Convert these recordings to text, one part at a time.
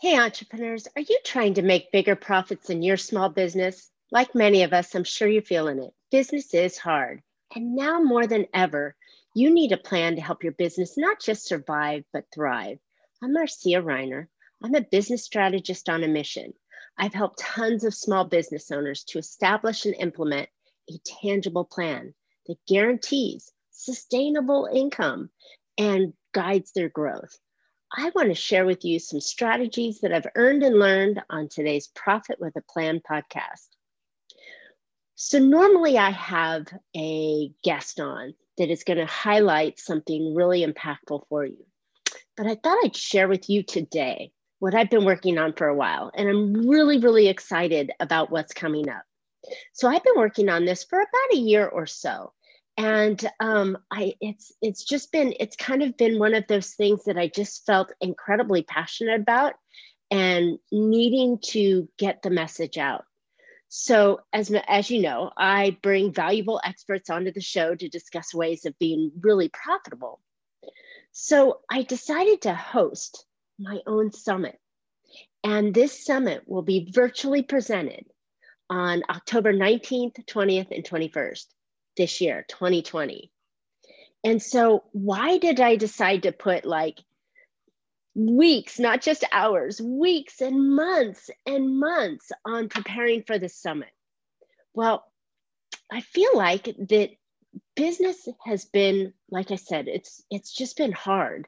Hey, entrepreneurs, are you trying to make bigger profits in your small business? Like many of us, I'm sure you're feeling it. Business is hard. And now more than ever, you need a plan to help your business not just survive, but thrive. I'm Marcia Reiner. I'm a business strategist on a mission. I've helped tons of small business owners to establish and implement a tangible plan that guarantees sustainable income and guides their growth. I want to share with you some strategies that I've earned and learned on today's Profit with a Plan podcast. So, normally I have a guest on that is going to highlight something really impactful for you. But I thought I'd share with you today what I've been working on for a while. And I'm really, really excited about what's coming up. So, I've been working on this for about a year or so and um, I it's it's just been it's kind of been one of those things that I just felt incredibly passionate about and needing to get the message out. So as as you know, I bring valuable experts onto the show to discuss ways of being really profitable. So I decided to host my own summit. And this summit will be virtually presented on October 19th, 20th, and 21st this year, 2020. And so, why did I decide to put like weeks, not just hours, weeks and months and months on preparing for the summit? Well, I feel like that business has been, like I said, it's it's just been hard.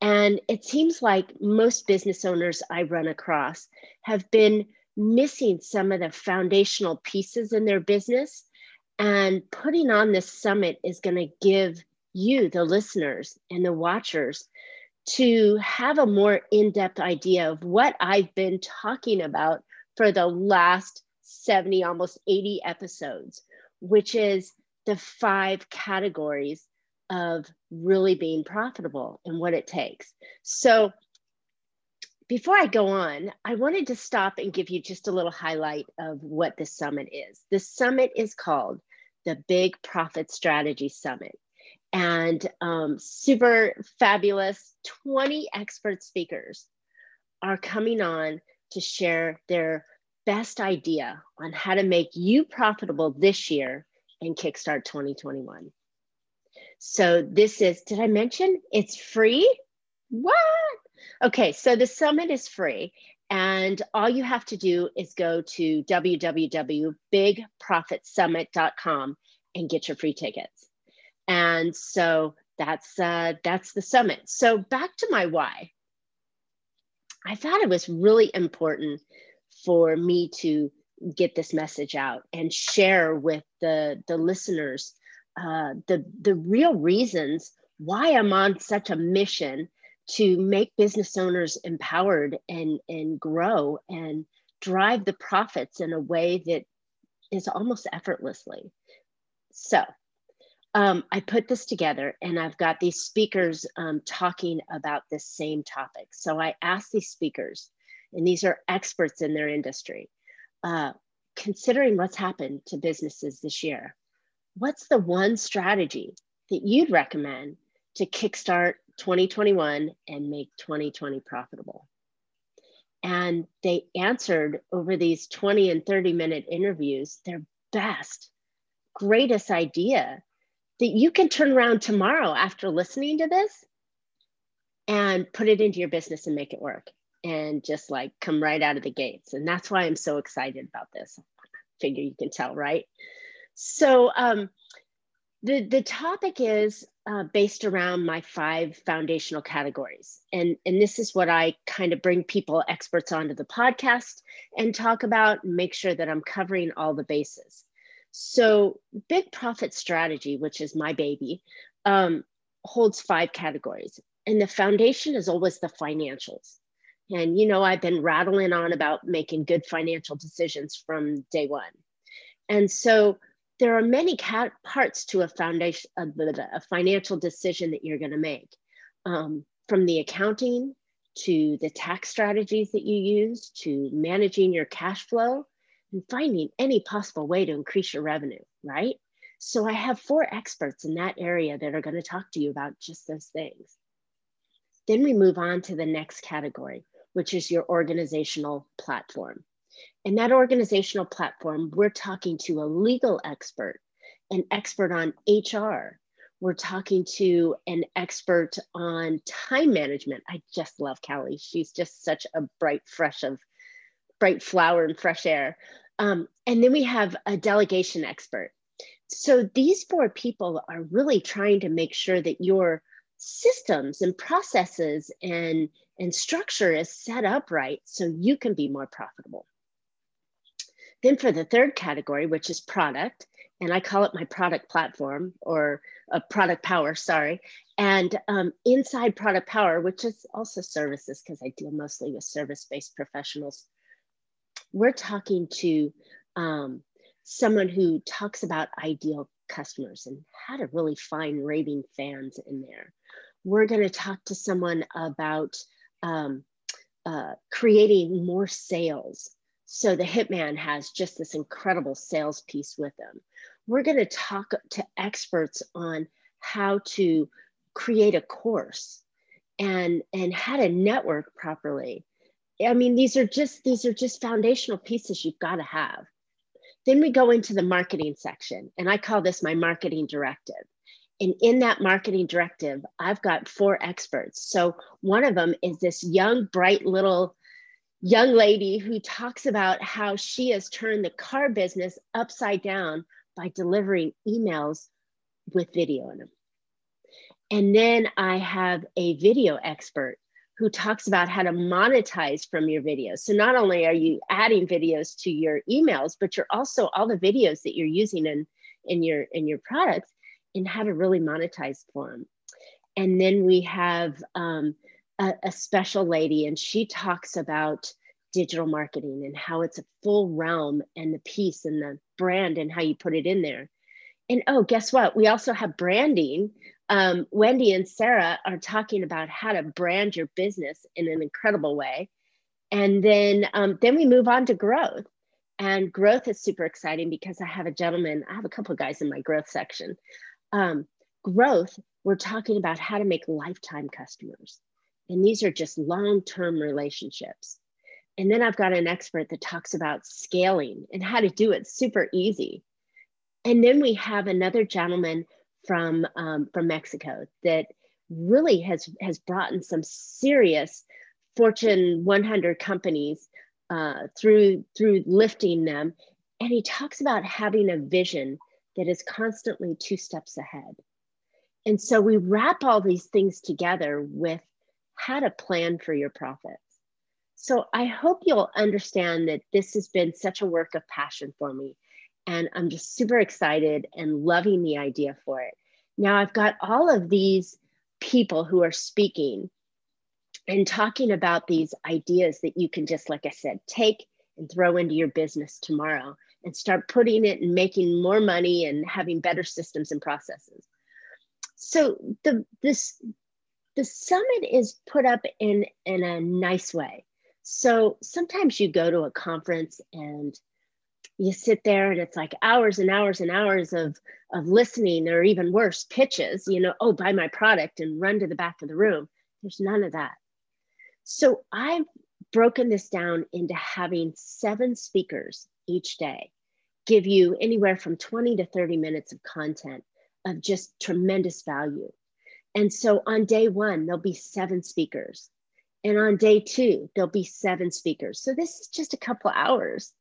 And it seems like most business owners I run across have been missing some of the foundational pieces in their business and putting on this summit is going to give you, the listeners and the watchers, to have a more in depth idea of what I've been talking about for the last 70, almost 80 episodes, which is the five categories of really being profitable and what it takes. So, before I go on, I wanted to stop and give you just a little highlight of what this summit is. The summit is called the Big Profit Strategy Summit. And um, super fabulous 20 expert speakers are coming on to share their best idea on how to make you profitable this year and kickstart 2021. So, this is, did I mention it's free? What? Okay, so the summit is free and all you have to do is go to www.bigprofitsummit.com and get your free tickets. And so that's uh, that's the summit. So back to my why. I thought it was really important for me to get this message out and share with the the listeners uh, the the real reasons why I'm on such a mission to make business owners empowered and, and grow and drive the profits in a way that is almost effortlessly. So um, I put this together and I've got these speakers um, talking about this same topic. So I asked these speakers, and these are experts in their industry, uh, considering what's happened to businesses this year, what's the one strategy that you'd recommend to kickstart 2021 and make 2020 profitable. And they answered over these 20 and 30 minute interviews their best, greatest idea that you can turn around tomorrow after listening to this and put it into your business and make it work and just like come right out of the gates. And that's why I'm so excited about this. Figure you can tell, right? So, um, the, the topic is uh, based around my five foundational categories. And, and this is what I kind of bring people, experts onto the podcast and talk about and make sure that I'm covering all the bases. So, Big Profit Strategy, which is my baby, um, holds five categories. And the foundation is always the financials. And, you know, I've been rattling on about making good financial decisions from day one. And so, there are many cat- parts to a foundation, a, a financial decision that you're going to make, um, from the accounting to the tax strategies that you use to managing your cash flow and finding any possible way to increase your revenue, right? So I have four experts in that area that are going to talk to you about just those things. Then we move on to the next category, which is your organizational platform. And that organizational platform, we're talking to a legal expert, an expert on HR. We're talking to an expert on time management. I just love Callie. She's just such a bright, fresh of bright flower and fresh air. Um, and then we have a delegation expert. So these four people are really trying to make sure that your systems and processes and, and structure is set up right so you can be more profitable. Then for the third category, which is product, and I call it my product platform or a product power, sorry. And um, inside product power, which is also services, because I deal mostly with service-based professionals, we're talking to um, someone who talks about ideal customers and how to really find raving fans in there. We're going to talk to someone about um, uh, creating more sales. So the hitman has just this incredible sales piece with them. We're going to talk to experts on how to create a course and and how to network properly. I mean, these are just these are just foundational pieces you've got to have. Then we go into the marketing section, and I call this my marketing directive. And in that marketing directive, I've got four experts. So one of them is this young, bright little young lady who talks about how she has turned the car business upside down by delivering emails with video in them. And then I have a video expert who talks about how to monetize from your videos. So not only are you adding videos to your emails, but you're also all the videos that you're using in, in your in your products and how to really monetize for them. And then we have um, a, a special lady, and she talks about digital marketing and how it's a full realm and the piece and the brand and how you put it in there. And oh, guess what? We also have branding. Um, Wendy and Sarah are talking about how to brand your business in an incredible way. And then, um, then we move on to growth. And growth is super exciting because I have a gentleman, I have a couple of guys in my growth section. Um, growth, we're talking about how to make lifetime customers. And these are just long term relationships. And then I've got an expert that talks about scaling and how to do it super easy. And then we have another gentleman from um, from Mexico that really has has brought in some serious Fortune 100 companies uh, through through lifting them, and he talks about having a vision that is constantly two steps ahead. And so we wrap all these things together with how to plan for your profits. So I hope you'll understand that this has been such a work of passion for me and I'm just super excited and loving the idea for it. Now I've got all of these people who are speaking and talking about these ideas that you can just, like I said, take and throw into your business tomorrow and start putting it and making more money and having better systems and processes. So the this the summit is put up in in a nice way. So sometimes you go to a conference and you sit there and it's like hours and hours and hours of of listening or even worse pitches you know oh buy my product and run to the back of the room. There's none of that. So i've broken this down into having seven speakers each day give you anywhere from 20 to 30 minutes of content of just tremendous value and so on day one there'll be seven speakers and on day two there'll be seven speakers so this is just a couple hours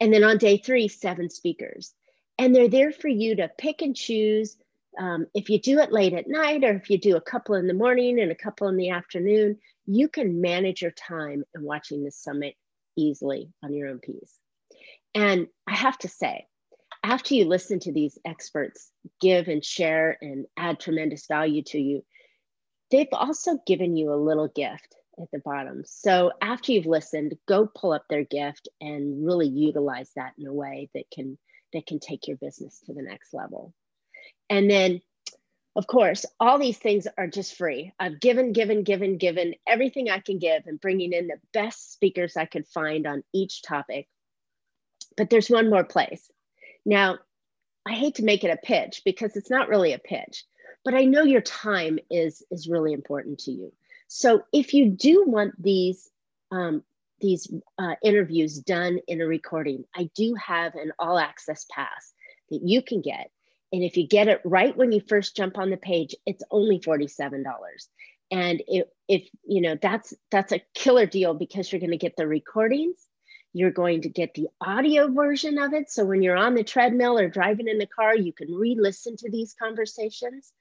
and then on day three, seven speakers. And they're there for you to pick and choose. Um, if you do it late at night, or if you do a couple in the morning and a couple in the afternoon, you can manage your time in watching the summit easily on your own piece. And I have to say, after you listen to these experts give and share and add tremendous value to you, they've also given you a little gift at the bottom. So after you've listened, go pull up their gift and really utilize that in a way that can that can take your business to the next level. And then of course, all these things are just free. I've given, given, given, given everything I can give and bringing in the best speakers I could find on each topic. But there's one more place. Now, I hate to make it a pitch because it's not really a pitch, but I know your time is is really important to you. So if you do want these um, these uh, interviews done in a recording, I do have an all access pass that you can get. And if you get it right when you first jump on the page, it's only $47. And if, if you know, that's that's a killer deal because you're going to get the recordings, you're going to get the audio version of it. So when you're on the treadmill or driving in the car, you can re-listen to these conversations.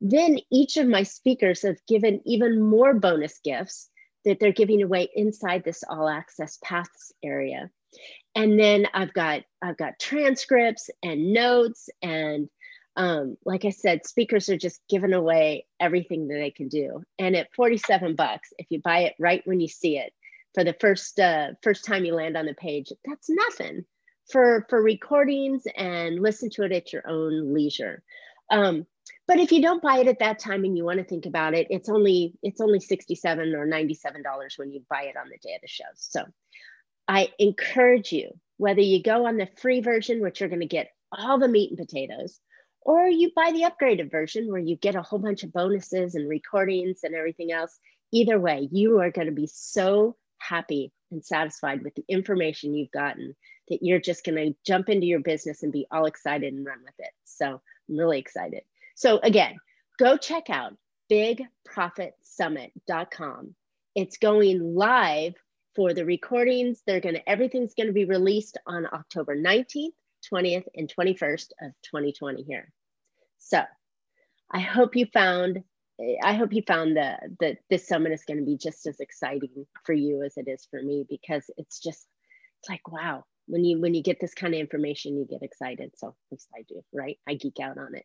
Then each of my speakers have given even more bonus gifts that they're giving away inside this all access paths area. And then I've got I've got transcripts and notes and um, like I said, speakers are just giving away everything that they can do. And at 47 bucks, if you buy it right when you see it for the first uh, first time you land on the page, that's nothing for for recordings and listen to it at your own leisure. Um, but if you don't buy it at that time and you want to think about it, it's only it's only 67 or 97 dollars when you buy it on the day of the show. So I encourage you, whether you go on the free version, which you're going to get all the meat and potatoes, or you buy the upgraded version where you get a whole bunch of bonuses and recordings and everything else. Either way, you are going to be so happy and satisfied with the information you've gotten that you're just going to jump into your business and be all excited and run with it. So I'm really excited. So again, go check out bigprofitsummit.com. It's going live for the recordings. They're going to, everything's going to be released on October 19th, 20th, and 21st of 2020 here. So I hope you found, I hope you found that that this summit is going to be just as exciting for you as it is for me because it's just, it's like, wow, when you when you get this kind of information, you get excited. So at least I do, right? I geek out on it.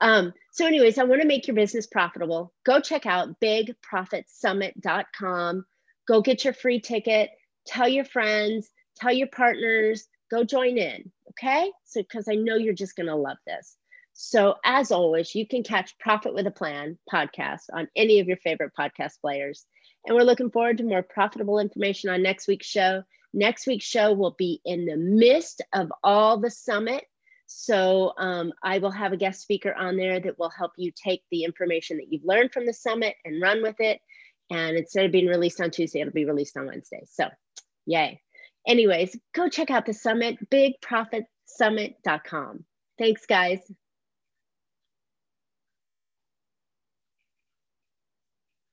Um, so, anyways, I want to make your business profitable. Go check out bigprofitsummit.com. Go get your free ticket. Tell your friends, tell your partners, go join in. Okay. So, because I know you're just going to love this. So, as always, you can catch Profit with a Plan podcast on any of your favorite podcast players. And we're looking forward to more profitable information on next week's show. Next week's show will be in the midst of all the summit so um, I will have a guest speaker on there that will help you take the information that you've learned from the summit and run with it. And instead of being released on Tuesday, it'll be released on Wednesday. So yay. Anyways, go check out the summit, bigprofitsummit.com. Thanks, guys.